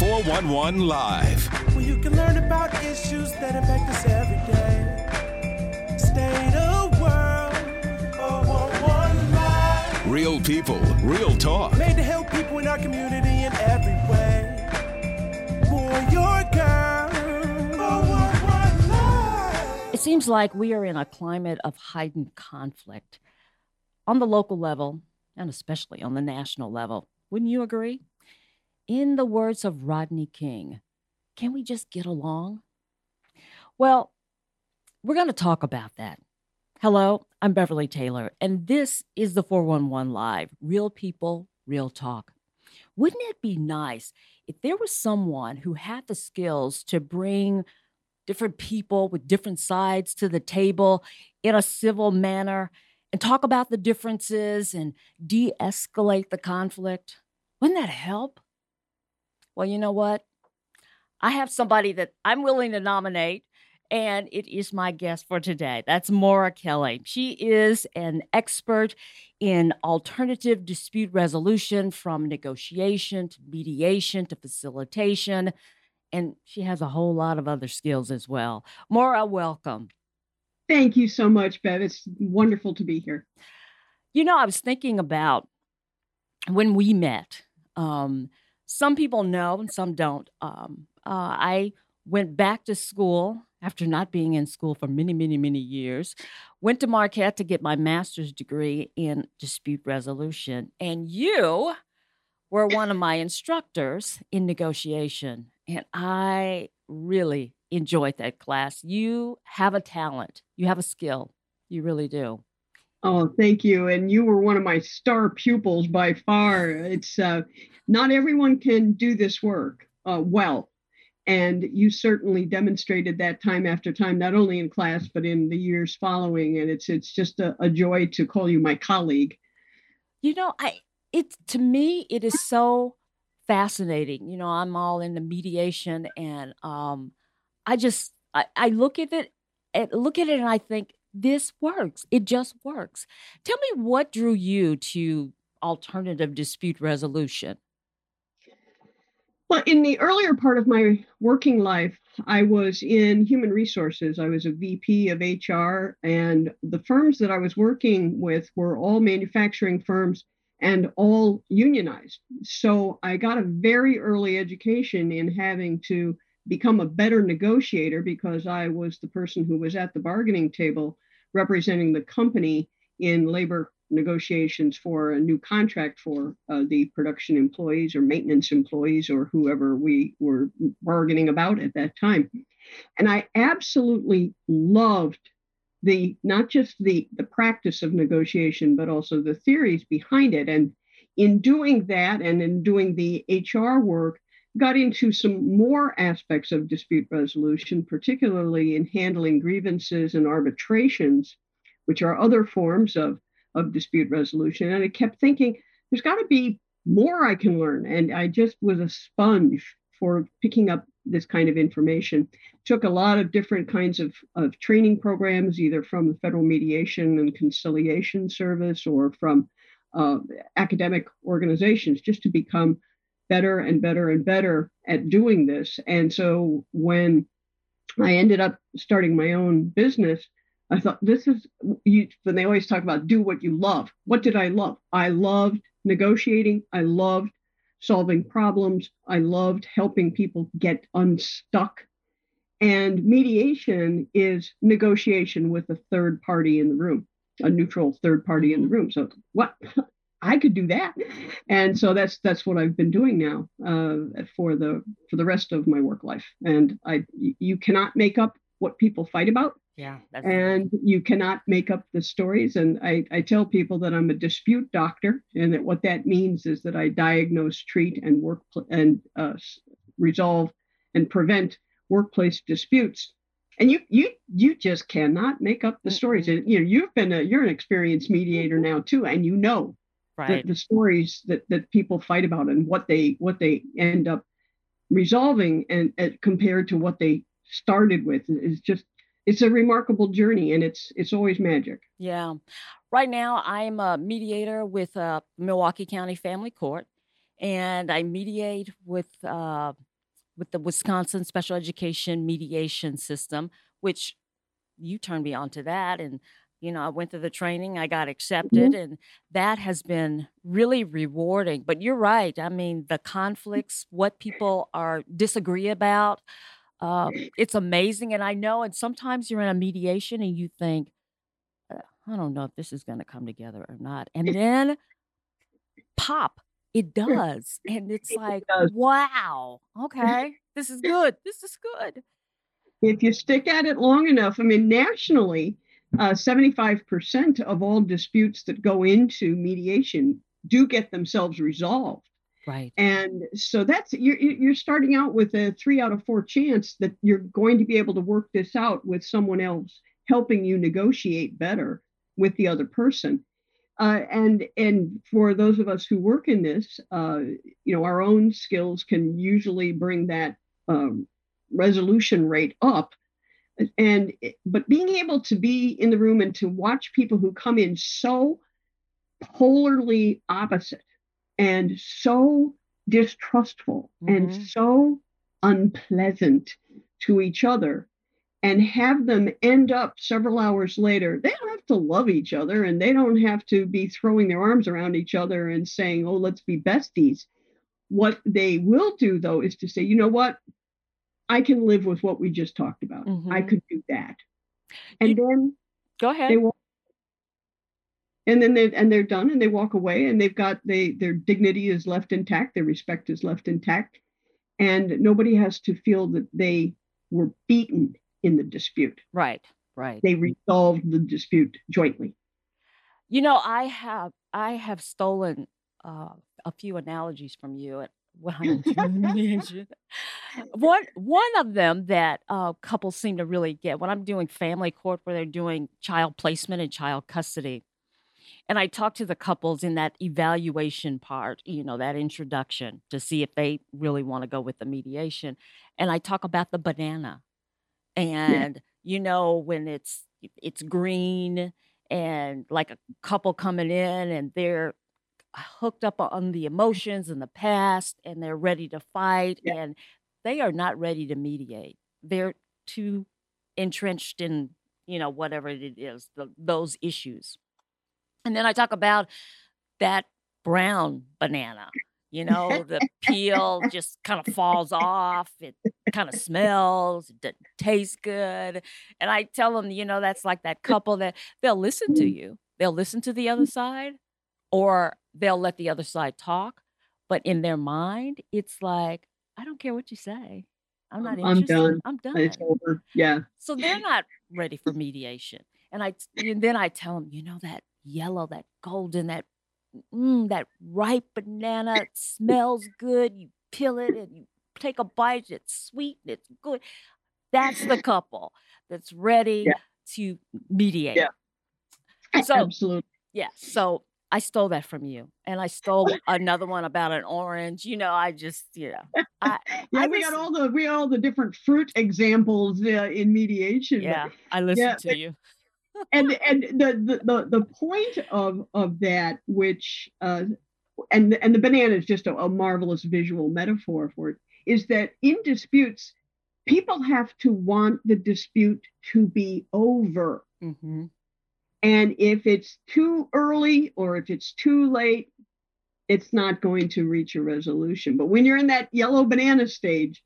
411 Live. Where you can learn about issues that impact us every day. State of world. 411 Live. Real people, real talk. Made to help people in our community in every way. For your girl. 411 Live. It seems like we are in a climate of heightened conflict on the local level and especially on the national level. Wouldn't you agree? In the words of Rodney King, can we just get along? Well, we're going to talk about that. Hello, I'm Beverly Taylor, and this is the 411 Live Real People, Real Talk. Wouldn't it be nice if there was someone who had the skills to bring different people with different sides to the table in a civil manner and talk about the differences and de escalate the conflict? Wouldn't that help? Well, you know what? I have somebody that I'm willing to nominate, and it is my guest for today. That's Moira Kelly. She is an expert in alternative dispute resolution from negotiation to mediation to facilitation, and she has a whole lot of other skills as well. Maura, welcome. Thank you so much, Bev. It's wonderful to be here. You know, I was thinking about when we met. Um, some people know and some don't. Um, uh, I went back to school after not being in school for many, many, many years. Went to Marquette to get my master's degree in dispute resolution. And you were one of my instructors in negotiation. And I really enjoyed that class. You have a talent, you have a skill. You really do. Oh, thank you. And you were one of my star pupils by far. It's uh, not everyone can do this work uh, well. And you certainly demonstrated that time after time, not only in class, but in the years following. And it's it's just a, a joy to call you my colleague. You know, I it to me it is so fascinating. You know, I'm all into mediation and um I just I, I look at it look at it and I think this works. It just works. Tell me what drew you to alternative dispute resolution. Well, in the earlier part of my working life, I was in human resources. I was a VP of HR, and the firms that I was working with were all manufacturing firms and all unionized. So I got a very early education in having to become a better negotiator because I was the person who was at the bargaining table representing the company in labor negotiations for a new contract for uh, the production employees or maintenance employees or whoever we were bargaining about at that time. And I absolutely loved the not just the the practice of negotiation but also the theories behind it and in doing that and in doing the HR work got into some more aspects of dispute resolution particularly in handling grievances and arbitrations which are other forms of of dispute resolution. And I kept thinking, there's got to be more I can learn. And I just was a sponge for picking up this kind of information. Took a lot of different kinds of, of training programs, either from the Federal Mediation and Conciliation Service or from uh, academic organizations, just to become better and better and better at doing this. And so when I ended up starting my own business, I thought this is you when they always talk about do what you love. What did I love? I loved negotiating. I loved solving problems. I loved helping people get unstuck. And mediation is negotiation with a third party in the room, a neutral third party in the mm-hmm. room. So what I could do that, and so that's that's what I've been doing now uh, for the for the rest of my work life. And I you cannot make up what people fight about Yeah, that's and you cannot make up the stories. And I, I tell people that I'm a dispute doctor, and that what that means is that I diagnose, treat, and work and uh, resolve and prevent workplace disputes. And you you you just cannot make up the stories. And, you know, you've been a you're an experienced mediator now too, and you know right. the, the stories that that people fight about and what they what they end up resolving and uh, compared to what they started with is just it's a remarkable journey and it's it's always magic Yeah. Right now, I'm a mediator with uh, Milwaukee County Family Court, and I mediate with uh, with the Wisconsin Special Education Mediation System, which you turned me on to that, and you know I went through the training, I got accepted, and that has been really rewarding. But you're right. I mean, the conflicts, what people are disagree about, uh, it's amazing. And I know, and sometimes you're in a mediation and you think, "Uh, I don't know if this is going to come together or not, and then pop. It does. And it's like, does. wow, okay, this is good. This is good. if you stick at it long enough, I mean, nationally, uh, 75% of all disputes that go into mediation do get themselves resolved. Right. And so that's you're you're starting out with a three out of four chance that you're going to be able to work this out with someone else helping you negotiate better with the other person. Uh, and and for those of us who work in this, uh, you know, our own skills can usually bring that um, resolution rate up. And but being able to be in the room and to watch people who come in so polarly opposite and so distrustful and Mhm. so unpleasant to each other and have them end up several hours later they don't have to love each other and they don't have to be throwing their arms around each other and saying oh let's be besties what they will do though is to say you know what i can live with what we just talked about i Mhm. could do that and You- then Go ahead. they walk and then they and they're done and they walk away and they've got they their dignity is left intact their respect is left intact and nobody has to feel that they were beaten in the dispute Right. Right. they resolved the dispute jointly You know, I have I have stolen uh, a few analogies from you at when I'm doing mediation. One one of them that uh, couples seem to really get when I'm doing family court, where they're doing child placement and child custody, and I talk to the couples in that evaluation part, you know, that introduction to see if they really want to go with the mediation, and I talk about the banana, and you know when it's it's green and like a couple coming in and they're hooked up on the emotions and the past and they're ready to fight Yeah. and they are not ready to mediate. They're too entrenched in you know whatever it is the, those issues. And then i talk about that brown banana you know the peel just kind of falls off it kind of smells it doesn't taste good and i tell them you know that's like that couple that they'll listen to mm. you. They'll listen to the other side or they'll let the other side talk but in their mind it's like i don't care what you say i'm not I'm interested done. i'm done it's over yeah so they're not ready for mediation. And I and then I tell them, you know, that yellow, that golden, that mm, that ripe banana, smells good. You peel it and you take a bite. It's sweet and it's good. That's the couple that's ready Yeah. to mediate. Yeah. So absolutely yeah, so I stole that from you, and I stole another one about an orange. You know, I just you know, I yeah I we got all the we got all the different fruit examples uh, in mediation but- yeah, I listen Yeah, to you. and and the, the the the point of of that which uh and and the banana is just a, a marvelous visual metaphor for it is that in disputes people have to want the dispute to be over hmm and if it's too early or if it's too late it's not going to reach a resolution. But when you're in that yellow banana stage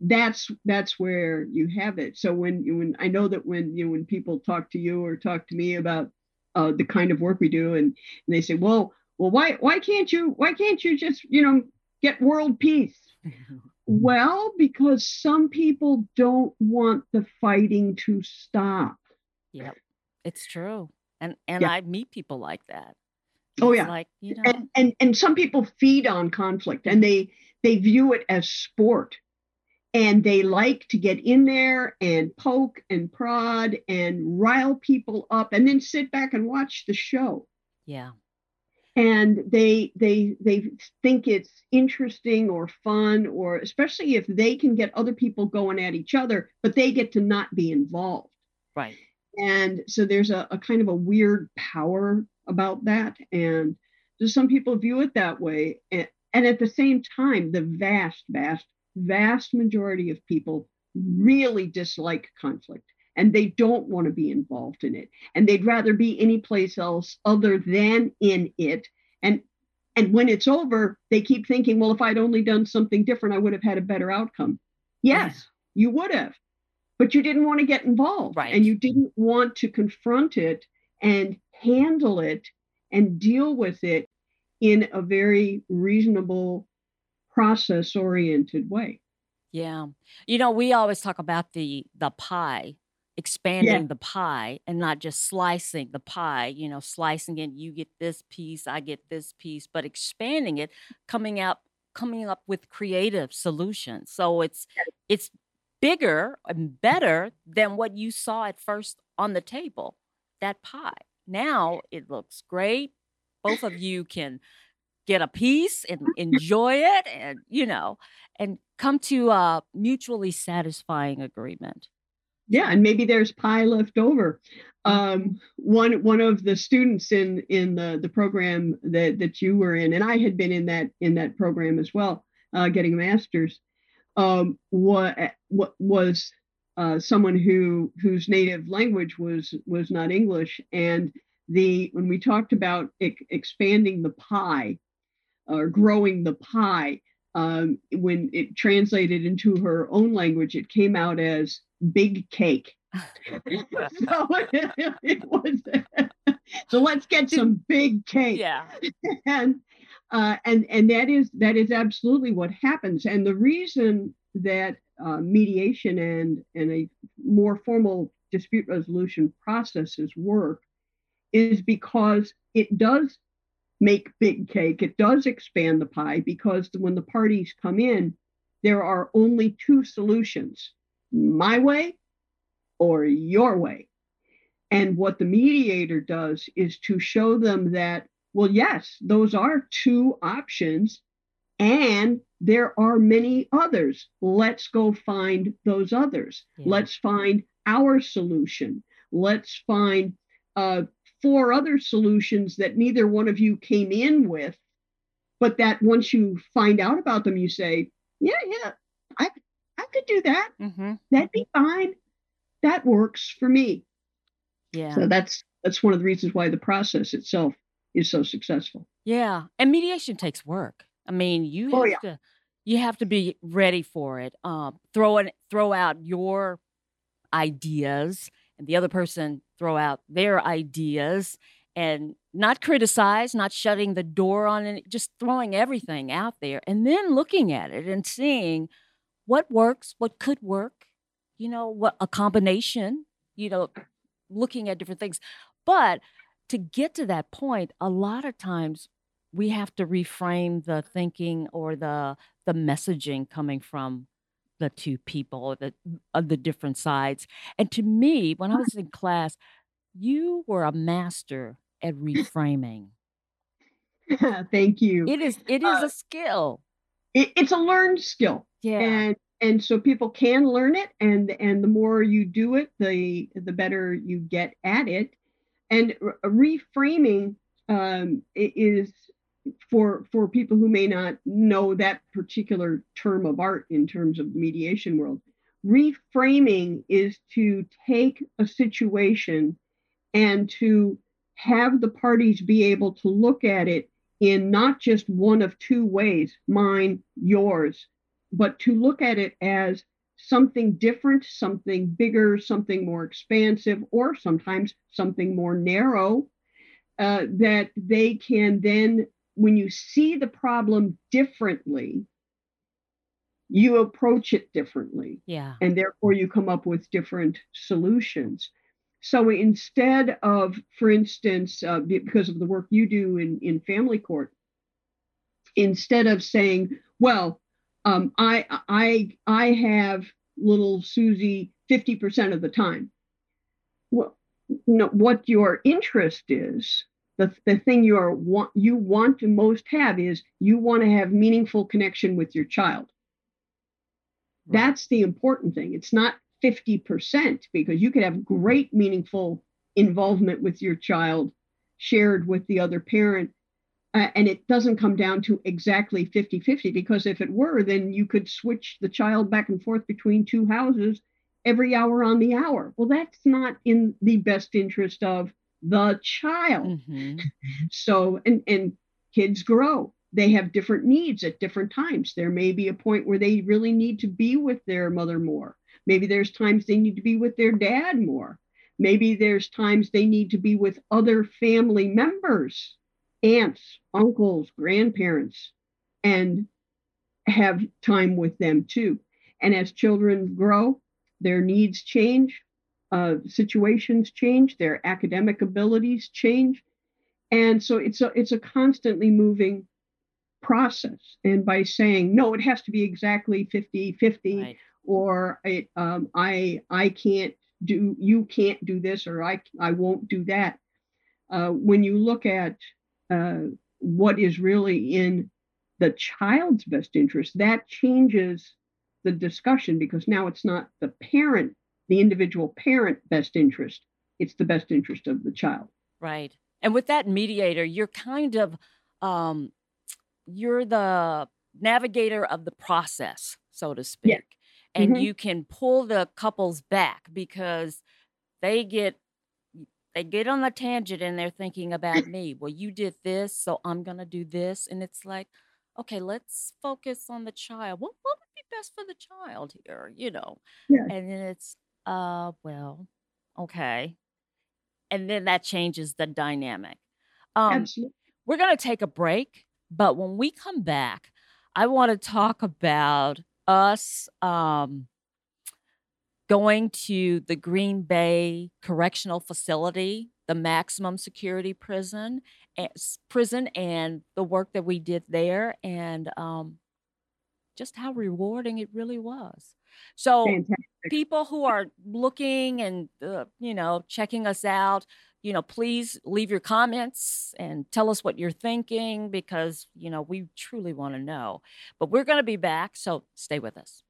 that's that's where you have it. So when you when i know that when you know, when people talk to you or talk to me about uh, the kind of work we do and, and they say well well why why can't you why can't you just you know get world peace? Well because some people don't want the fighting to stop. Yep, it's true, and and Yeah. I meet people like that. Oh, yeah. like you know, and, and and some people feed on conflict and they they view it as sport and they like to get in there and poke and prod and rile people up and then sit back and watch the show yeah, and they they they think it's interesting or fun or especially if they can get other people going at each other but they get to not be involved right. And so there's a, a kind of a weird power about that. And so some people view it that way? And, and at the same time, the vast, vast, vast majority of people really dislike conflict. And they don't want to be involved in it. And they'd rather be anyplace else other than in it. And and when it's over they keep thinking well if i'd only done something different i would have had a better outcome. Yes you would have but you didn't want to get involved Right. and you didn't want to confront it and handle it and deal with it in a very reasonable process oriented way Yeah. You know, we always talk about the the pie, expanding the pie and not just slicing the pie, you know, slicing it, you get this piece, I get this piece, but expanding it, coming out coming up with creative solutions. So it's it's bigger and better than what you saw at first on the table, that pie. Now it looks great. Both of you can get a piece and enjoy it and you know and come to a mutually satisfying agreement. yeah and maybe there's pie left over um, one one of the students in in the the program that that you were in and i had been in that in that program as well uh, getting a master's um, what what was uh, someone who whose native language was was not english and the when we talked about ex- expanding the pie or growing the pie um, when it translated into her own language it came out as big cake so it was so let's get some big cake Yeah. and uh, and and that is that is absolutely what happens. And the reason that uh, mediation and and a more formal dispute resolution processes work is because it does make big cake. It does expand the pie because when the parties come in there are only two solutions my way or your way. And what the mediator does is to show them that well, yes, those are two options, and there are many others. Let's go find those others. Yeah. Let's find our solution. Let's find uh, four other solutions that neither one of you came in with, but that once you find out about them, you say, yeah, yeah, I, I could do that. Mm-hmm. That'd be fine. That works for me. Yeah. So that's that's one of the reasons why the process itself is so successful. Yeah, and mediation takes work. I mean, you have Oh, yeah. to you have to be ready for it. Um, throw in, throw out your ideas, and the other person throw out their ideas, and not criticize, not shutting the door on it, just throwing everything out there, and then looking at it and seeing what works, what could work. You know, what a combination. You know, looking at different things, but to get to that point, a lot of times we have to reframe the thinking or the the messaging coming from the two people or the of the different sides. And to me, when I was in class, you were a master at reframing. Thank you. It is it is Uh, a skill. It- it's a learned skill, Yeah. and and so people can learn it, and and the more you do it, the the better you get at it. And re- reframing um, is for for people who may not know that particular term of art in terms of the mediation world. Reframing is to take a situation and to have the parties be able to look at it in not just one of two ways mine, yours, but to look at it as something different, something bigger, something more expansive, or sometimes something more narrow. Uh, that they can then, when you see the problem differently, you approach it differently Yeah. and therefore you come up with different solutions. So instead of, for instance, uh, because of the work you do in, in family court, instead of saying, well, um, I, I, I have little Susie 50% of the time. Well, no, what your interest is, the, the thing you are want you want to most have is you want to have meaningful connection with your child. Right. That's the important thing. It's not 50% because you could have great, meaningful involvement with your child shared with the other parent. Uh, and it doesn't come down to exactly 50 50 because if it were, then you could switch the child back and forth between two houses every hour on the hour. Well, that's not in the best interest of the child. Mm-hmm. So, and, and kids grow. They have different needs at different times. There may be a point where they really need to be with their mother more. Maybe there's times they need to be with their dad more. Maybe there's times they need to be with other family members, aunts, uncles, grandparents, and have time with them too. And as children grow, their needs change, uh, situations change, their academic abilities change. And so it's a it's a constantly moving process. And by saying no, it has to be exactly 50 50, Right. or it, um, I I can't do you can't do this or I I won't do that. Uh, when you look at uh, what is really in the child's best interest, that changes the discussion because now it's not the parent, the individual parent best interest, it's the best interest of the child. Right. And with that mediator, you're kind of um you're the navigator of the process, so to speak. And Mhm. you can pull the couples back because they get they get on the tangent and they're thinking about me. Well, you did this, so I'm gonna do this. And it's like, okay, let's focus on the child. What what would be best for the child here? You know? Yeah. And then it's uh well, okay. And then that changes the dynamic. Um, Absolutely. we're going to take a break, but when we come back, I want to talk about us um, going to the Green Bay Correctional Facility, the maximum security prison, and, prison, and the work that we did there, and um, just how rewarding it really was. So, Fantastic. people who are looking and uh, you know checking us out you know please leave your comments and tell us what you're thinking because you know we truly want to know but we're going to be back so stay with us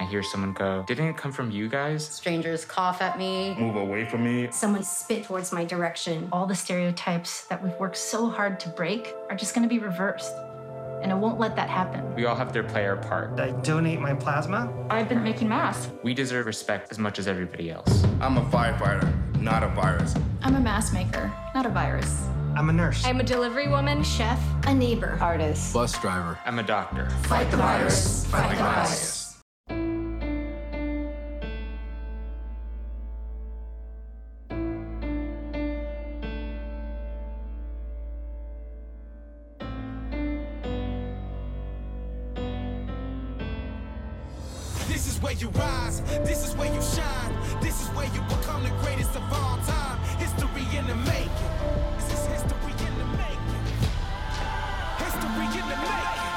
I hear someone go, Didn't it come from you guys? Strangers cough at me. move away from me. someone spit towards my direction, all the stereotypes that we've worked so hard to break are just going to be reversed. And I won't let that happen. We all have their our part. I donate my plasma. I've been making masks. We deserve respect as much as everybody else. I'm a firefighter, not a virus. I'm a mask maker, not a virus. I'm a nurse. I'm a delivery woman, chef, a neighbor. artist, Bus driver. I'm a doctor. Fight the virus. Fight the virus. Where you rise, this is where you shine, this is where you become the greatest of all time. History in the making. This is history in the making. History in the making.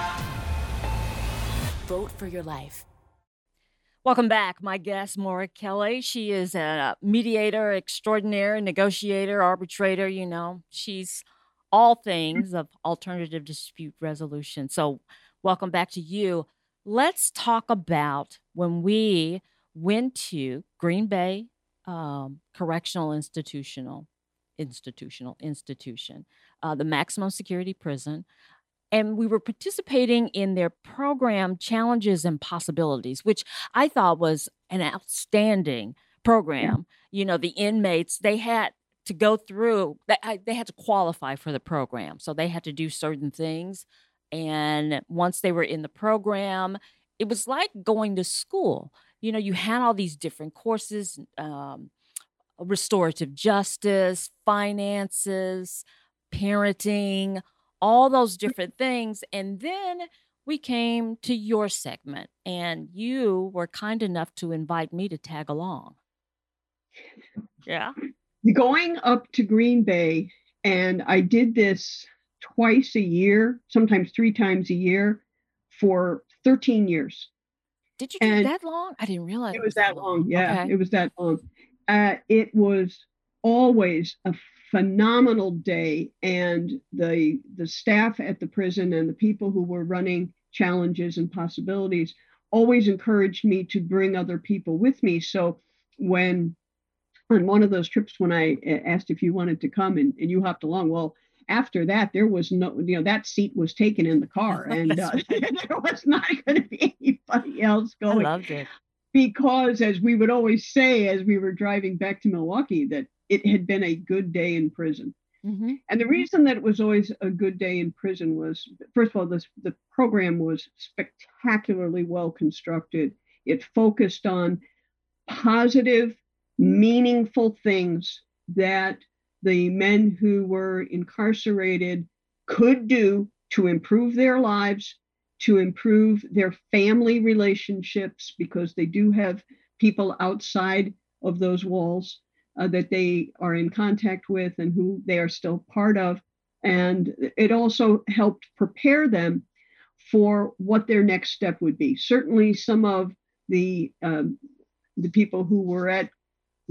vote for your life welcome back my guest moira kelly she is a mediator extraordinaire negotiator arbitrator you know she's all things of alternative dispute resolution so welcome back to you let's talk about when we went to Green Bay um, Correctional Institutional Institutional Institution, uh, the maximum security prison, and we were participating in their program challenges and possibilities, which I thought was an outstanding program. You know, the inmates they had to go through they, they had to qualify for the program so they had to do certain things and once they were in the program it was like going to school. You know you had all these different courses um, restorative justice finances parenting all those different things and then we came to your segment and you were kind enough to invite me to tag along. Yeah. Going up to Green Bay, and I did this twice a year, sometimes three times a year for 13 years. did you do And- that long i didn't realize It was that long. Yeah, Okay. it was that long. Uh, it was always a phenomenal day, and the the staff at the prison and the people who were running challenges and possibilities always encouraged me to bring other people with me. So when on one of those trips when I uh, asked if you wanted to come and, and you hopped along, well, after that, there was no, you know, that seat was taken in the car, and uh, there was not going to be anybody else going. I loved it because, as we would always say, as we were driving back to Milwaukee, that it had been a good day in prison. Mm-hmm. And the reason that it was always a good day in prison was, first of all, this the program was spectacularly well constructed. It focused on positive, meaningful things that the men who were incarcerated could do to improve their lives, to improve their family relationships, because they do have people outside of those walls uh, that they are in contact with and who they are still part of. And it also helped prepare them for what their next step would be. Certainly, some of the um, the people who were at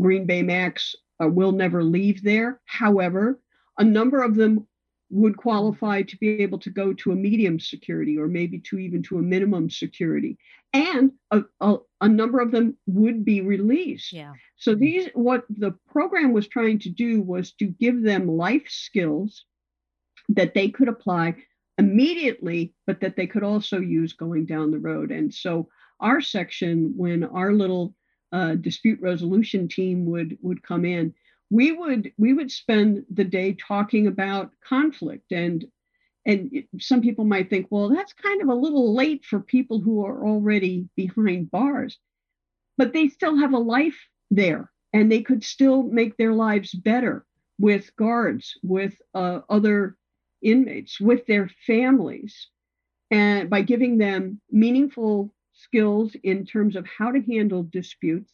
Green Bay Max uh, will never leave there. However, a number of them would qualify to be able to go to a medium security or maybe to even to a minimum security. And a, a, a, number of them would be released. Yeah. So these what the program was trying to do was to give them life skills that they could apply immediately but that they could also use going down the road. And so our section when our little uh, dispute resolution team would would come in. We would we would spend the day talking about conflict and and some people might think well that's kind of a little late for people who are already behind bars. But they still have a life there and they could still make their lives better with guards with uh, other inmates with their families and by giving them meaningful skills in terms of how to handle disputes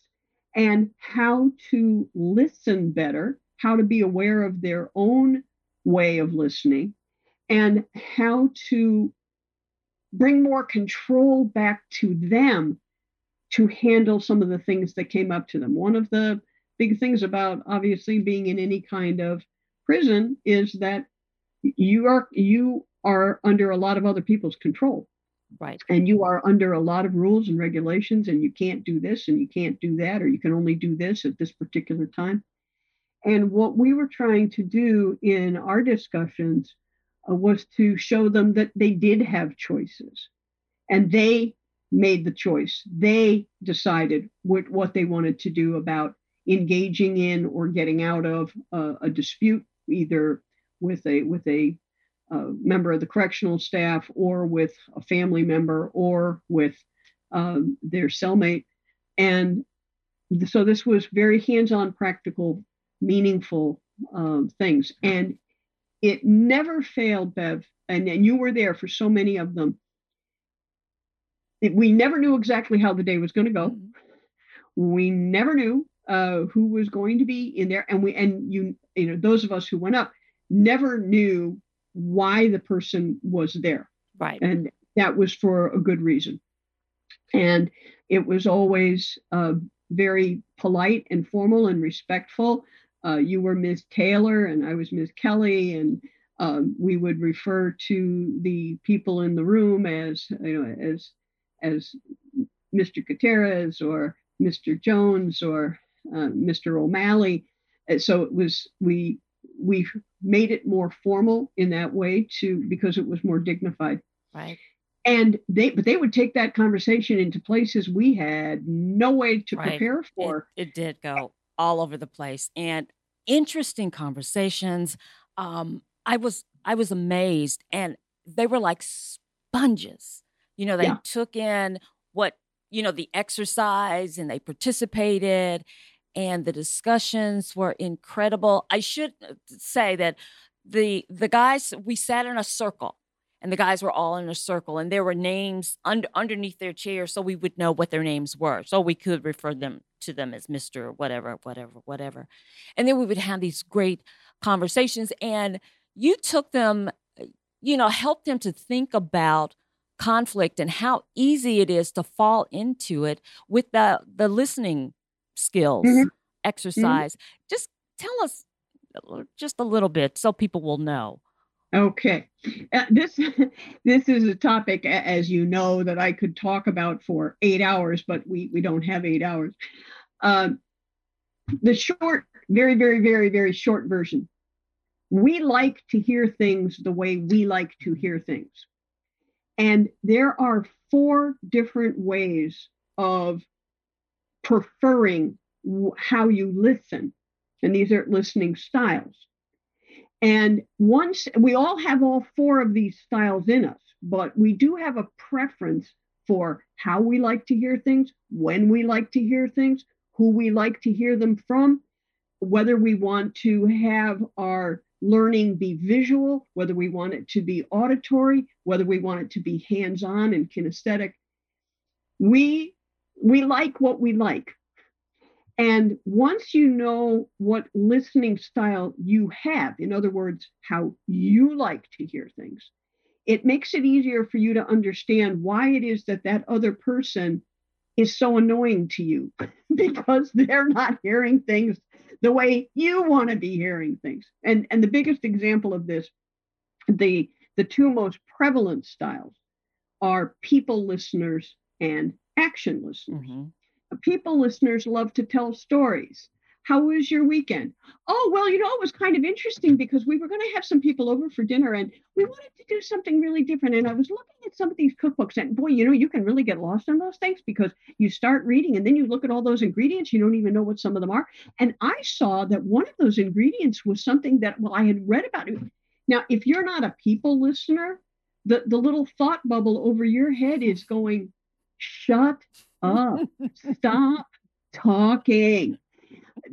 and how to listen better, how to be aware of their own way of listening, and how to bring more control back to them to handle some of the things that came up to them. One of the big things about obviously being in any kind of prison is that you are you are under a lot of other people's control Right. And you are under a lot of rules and regulations, and you can't do this and you can't do that, or you can only do this at this particular time. And what we were trying to do in our discussions uh, was to show them that they did have choices and they made the choice. They decided what, what they wanted to do about engaging in or getting out of uh, a dispute, either with a with a a member of the correctional staff or with a family member or with um, their cellmate. And so this was very hands on, practical, meaningful um, things. And it never failed, Bev, and, and you were there for so many of them. It, we never knew exactly how the day was going to go. Mm-hmm. We never knew uh, who was going to be in there, and we and you you know those of us who went up never knew why the person was there. Right. And that was for a good reason. And it was always uh, very polite and formal and respectful. Uh, you were Ms. Taylor and I was Ms. Kelly, and um, we would refer to the people in the room as you know as as Mr. Gutierrez or Mr. Jones or uh, Mr. O'Malley. And so it was we we made it more formal in that way to because it was more dignified. Right. And they but they would take that conversation into places we had no way to right. prepare for. It, it, did go all over the place and interesting conversations. Um, I was I was amazed and they were like sponges. You know, they yeah. took in what, you know, the exercise and they participated and the discussions were incredible. I should uh, say that the the guys we sat in a circle and the guys were all in a circle and there were names under, underneath their chairs so we would know what their names were so we could refer them to them as mr whatever whatever whatever and then we would have these great conversations and you took them uh, you know helped them to think about conflict and how easy it is to fall into it with the the listening skills, mm-hmm. mm-hmm. exercise. Mm-hmm. Just tell us just a little bit so people will know. Okay, uh, this this is a topic, as you know, that I could talk about for eight hours, but we we don't have eight hours. Um, the short, very very very very short version we like to hear things the way we like to hear things. And there are four different ways of preferring how you listen. And these are listening styles. And once we all have all four of these styles in us, but we do have a preference for how we like to hear things, when we like to hear things, who we like to hear them from, whether we want to have our learning be visual, whether we want it to be auditory, whether we want it to be hands-on and kinesthetic. We we like what we like. And once you know what listening style you have, in other words, how you like to hear things, it makes it easier for you to understand why it is that that other person is so annoying to you because they're not hearing things the way you want to be hearing things. And and the biggest example of this, the the two most prevalent styles are people listeners and action listeners. Mm-hmm. People listeners love to tell stories. How was your weekend? Oh, well, you know, it was kind of interesting because we were going to have some people over for dinner and we wanted to do something really different. And I was looking at some of these cookbooks, and boy, you know, you can really get lost in those things because you start reading and then you look at all those ingredients, you don't even know what some of them are. And I saw that one of those ingredients was something that, well, I had read about it. Now, if you're not a people listener, the, the little thought bubble over your head is going, shut up, stop talking.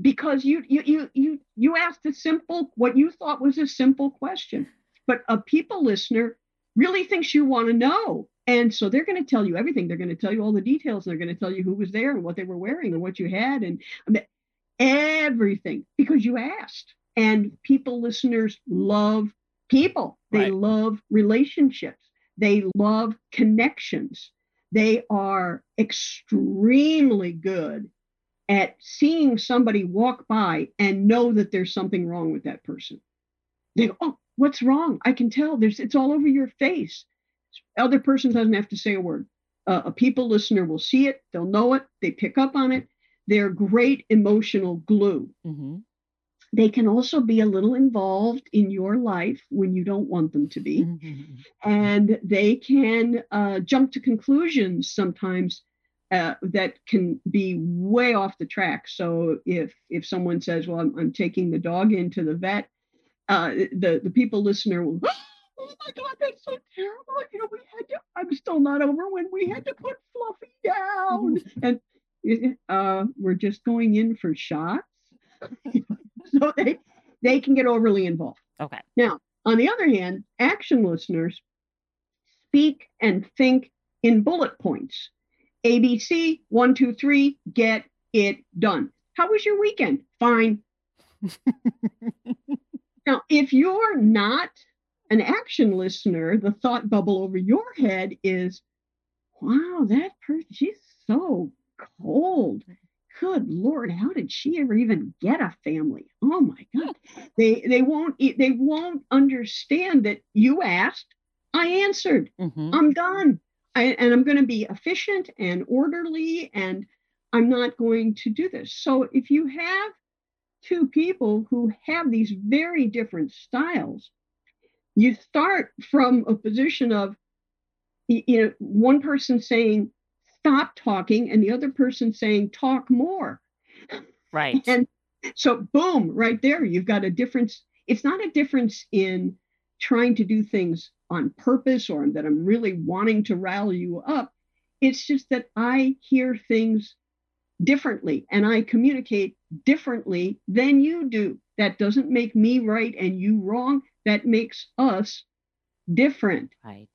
Because you you you you you asked a simple what you thought was a simple question. But a people listener really thinks you want to know. And so they're going to tell you everything. They're going to tell you all the details. They're going to tell you who was there and what they were wearing and what you had and I mean, everything. Because you asked. And people listeners love people. They right. love relationships. They love connections they are extremely good at seeing somebody walk by and know that there's something wrong with that person. They go, oh, what's wrong? I can tell. There's it's all over your face. Other person doesn't have to say a word. Uh, a people listener will see it. They'll know it. They pick up on it. They're great emotional glue. Mm-hmm. They can also be a little involved in your life when you don't want them to be. Mm-hmm. And they can uh, jump to conclusions sometimes uh, that can be way off the track. So if if someone says, "Well, I'm, I'm taking the dog into the vet," uh, the the people listener will, "Oh my God, that's so terrible!" You know, we had to. I'm still not over when we had to put Fluffy down, and uh, we're just going in for shots. so they they can get overly involved. Okay. Now, on the other hand, action listeners speak and think in bullet points. ABC, one, two, three, get it done. How was your weekend? Fine. now, if you're not an action listener, the thought bubble over your head is, wow, that person, she's so cold. Good Lord, how did she ever even get a family? Oh my God. They they won't they won't understand that you asked, I answered. Mm-hmm. I'm done. I, and I'm going to be efficient and orderly, and I'm not going to do this. So if you have two people who have these very different styles, you start from a position of, you know, one person saying, stop talking, and the other person saying, talk more. Right. And so, boom, right there, you've got a difference. It's not a difference in trying to do things on purpose or that I'm really wanting to rally you up. It's just that I hear things differently and I communicate differently than you do. That doesn't make me right and you wrong. That makes us different. Right.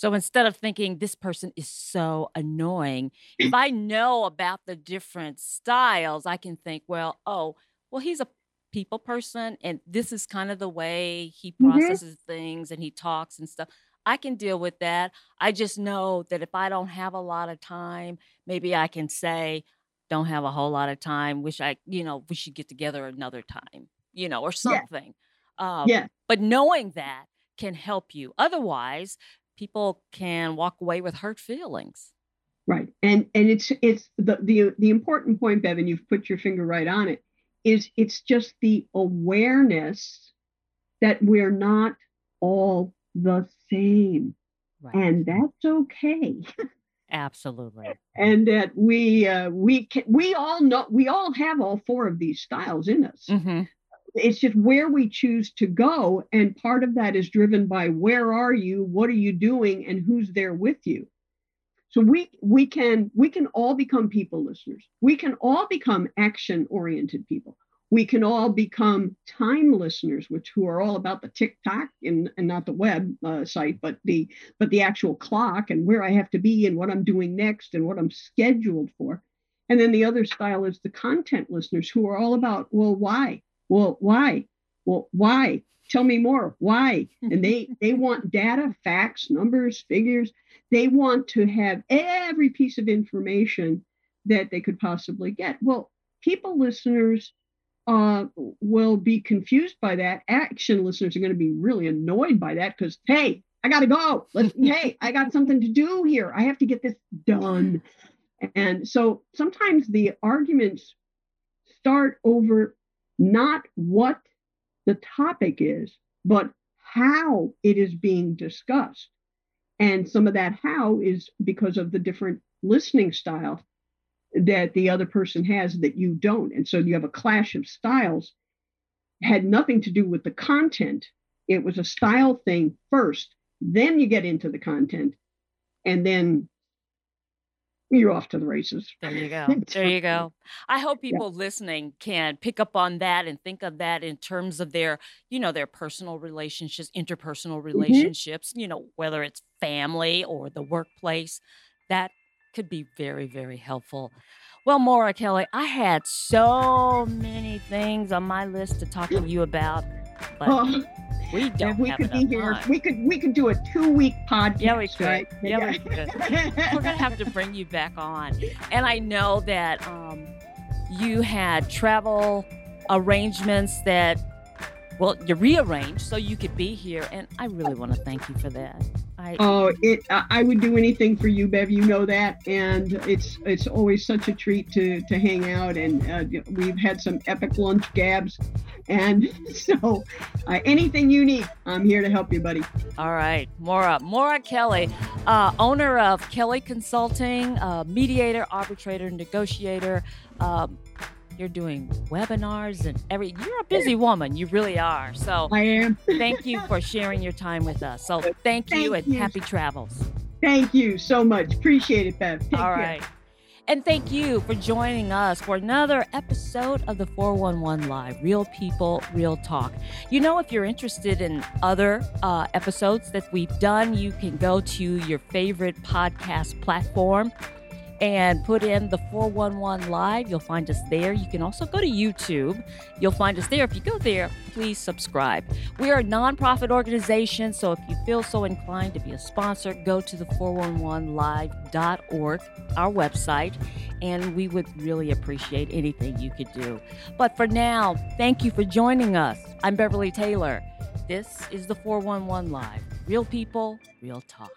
So instead of thinking this person is so annoying, if I know about the different styles, I can think, well, oh, well, he's a people person and this is kind of the way he mm-hmm. processes mm-hmm. things and he talks and stuff i can deal with that i just know that if i don't have a lot of time maybe i can say don't have a whole lot of time wish i you know we should get together another time you know or something yeah. Um, yeah. but knowing that can help you otherwise people can walk away with hurt feelings right and and it's it's the the, the important point bevan you've put your finger right on it is it's just the awareness that we're not all the same. Right. And that's okay. Absolutely. and that we uh, we can we all know we all have all four of these styles in us. hmm It's just where we choose to go, and part of that is driven by where are you, what are you doing, and who's there with you. So we we can we can all become people listeners. We can all become action oriented people. We can all become time listeners, which who are all about the tick tock and, and not the web uh, site, but the but the actual clock and where I have to be and what I'm doing next and what I'm scheduled for. And then the other style is the content listeners who are all about, well, why? Well, why? Well, why? Tell me more. Why? And they they want data, facts, numbers, figures. They want to have every piece of information that they could possibly get. Well, people listeners uh, will be confused by that. Action listeners are going to be really annoyed by that because, hey, I got to go. Let's, hey, I got something to do here. I have to get this done. And so sometimes the arguments start over not what the topic is, but how it is being discussed. And some of that how is because of the different listening style that the other person has that you don't. And so you have a clash of styles. Had nothing to do with the content. It was a style thing first. Then you get into the content. And then you're off to the races. There you go. There you go. I hope people listening can pick up on that and think of that in terms of their, you know, their personal relationships, interpersonal mm-hmm. relationships, you know, whether it's family or the workplace. That could be very, very helpful. Well, Moira Kelly, I had so many things on my list to talk to you about, but Oh, we don't if we have could be here, time. we could we could do a two week podcast. Yeah, we could. Right? Yeah, we could. We're gonna have to bring you back on. And I know that um, you had travel arrangements that, well, you rearranged so you could be here, and I really want to thank you for that. I Oh, it! I would do anything for you, Bev. You know that, and it's it's always such a treat to to hang out. And uh, we've had some epic lunch gabs, and so uh, anything you need, I'm here to help you, buddy. All right, Moira. Moira Kelly, uh, owner of Kelly Consulting, uh, mediator, arbitrator, negotiator. Um, you're doing webinars and every. You're a busy woman. You really are. So I am. thank you for sharing your time with us. So thank you Thank and you. happy travels. Thank you so much. Appreciate it, Bev. Take All care. right. And thank you for joining us for another episode of the 411 Live Real People, Real Talk. You know, if you're interested in other uh, episodes that we've done, you can go to your favorite podcast platform and put in the 411 Live. You'll find us there. You can also go to YouTube. You'll find us there. If you go there, please subscribe. We are a nonprofit organization, so if you feel so inclined to be a sponsor, go to the 411live.org, our website, and we would really appreciate anything you could do. But for now, thank you for joining us. I'm Beverly Taylor. This is the 411 Live. Real people, real talk.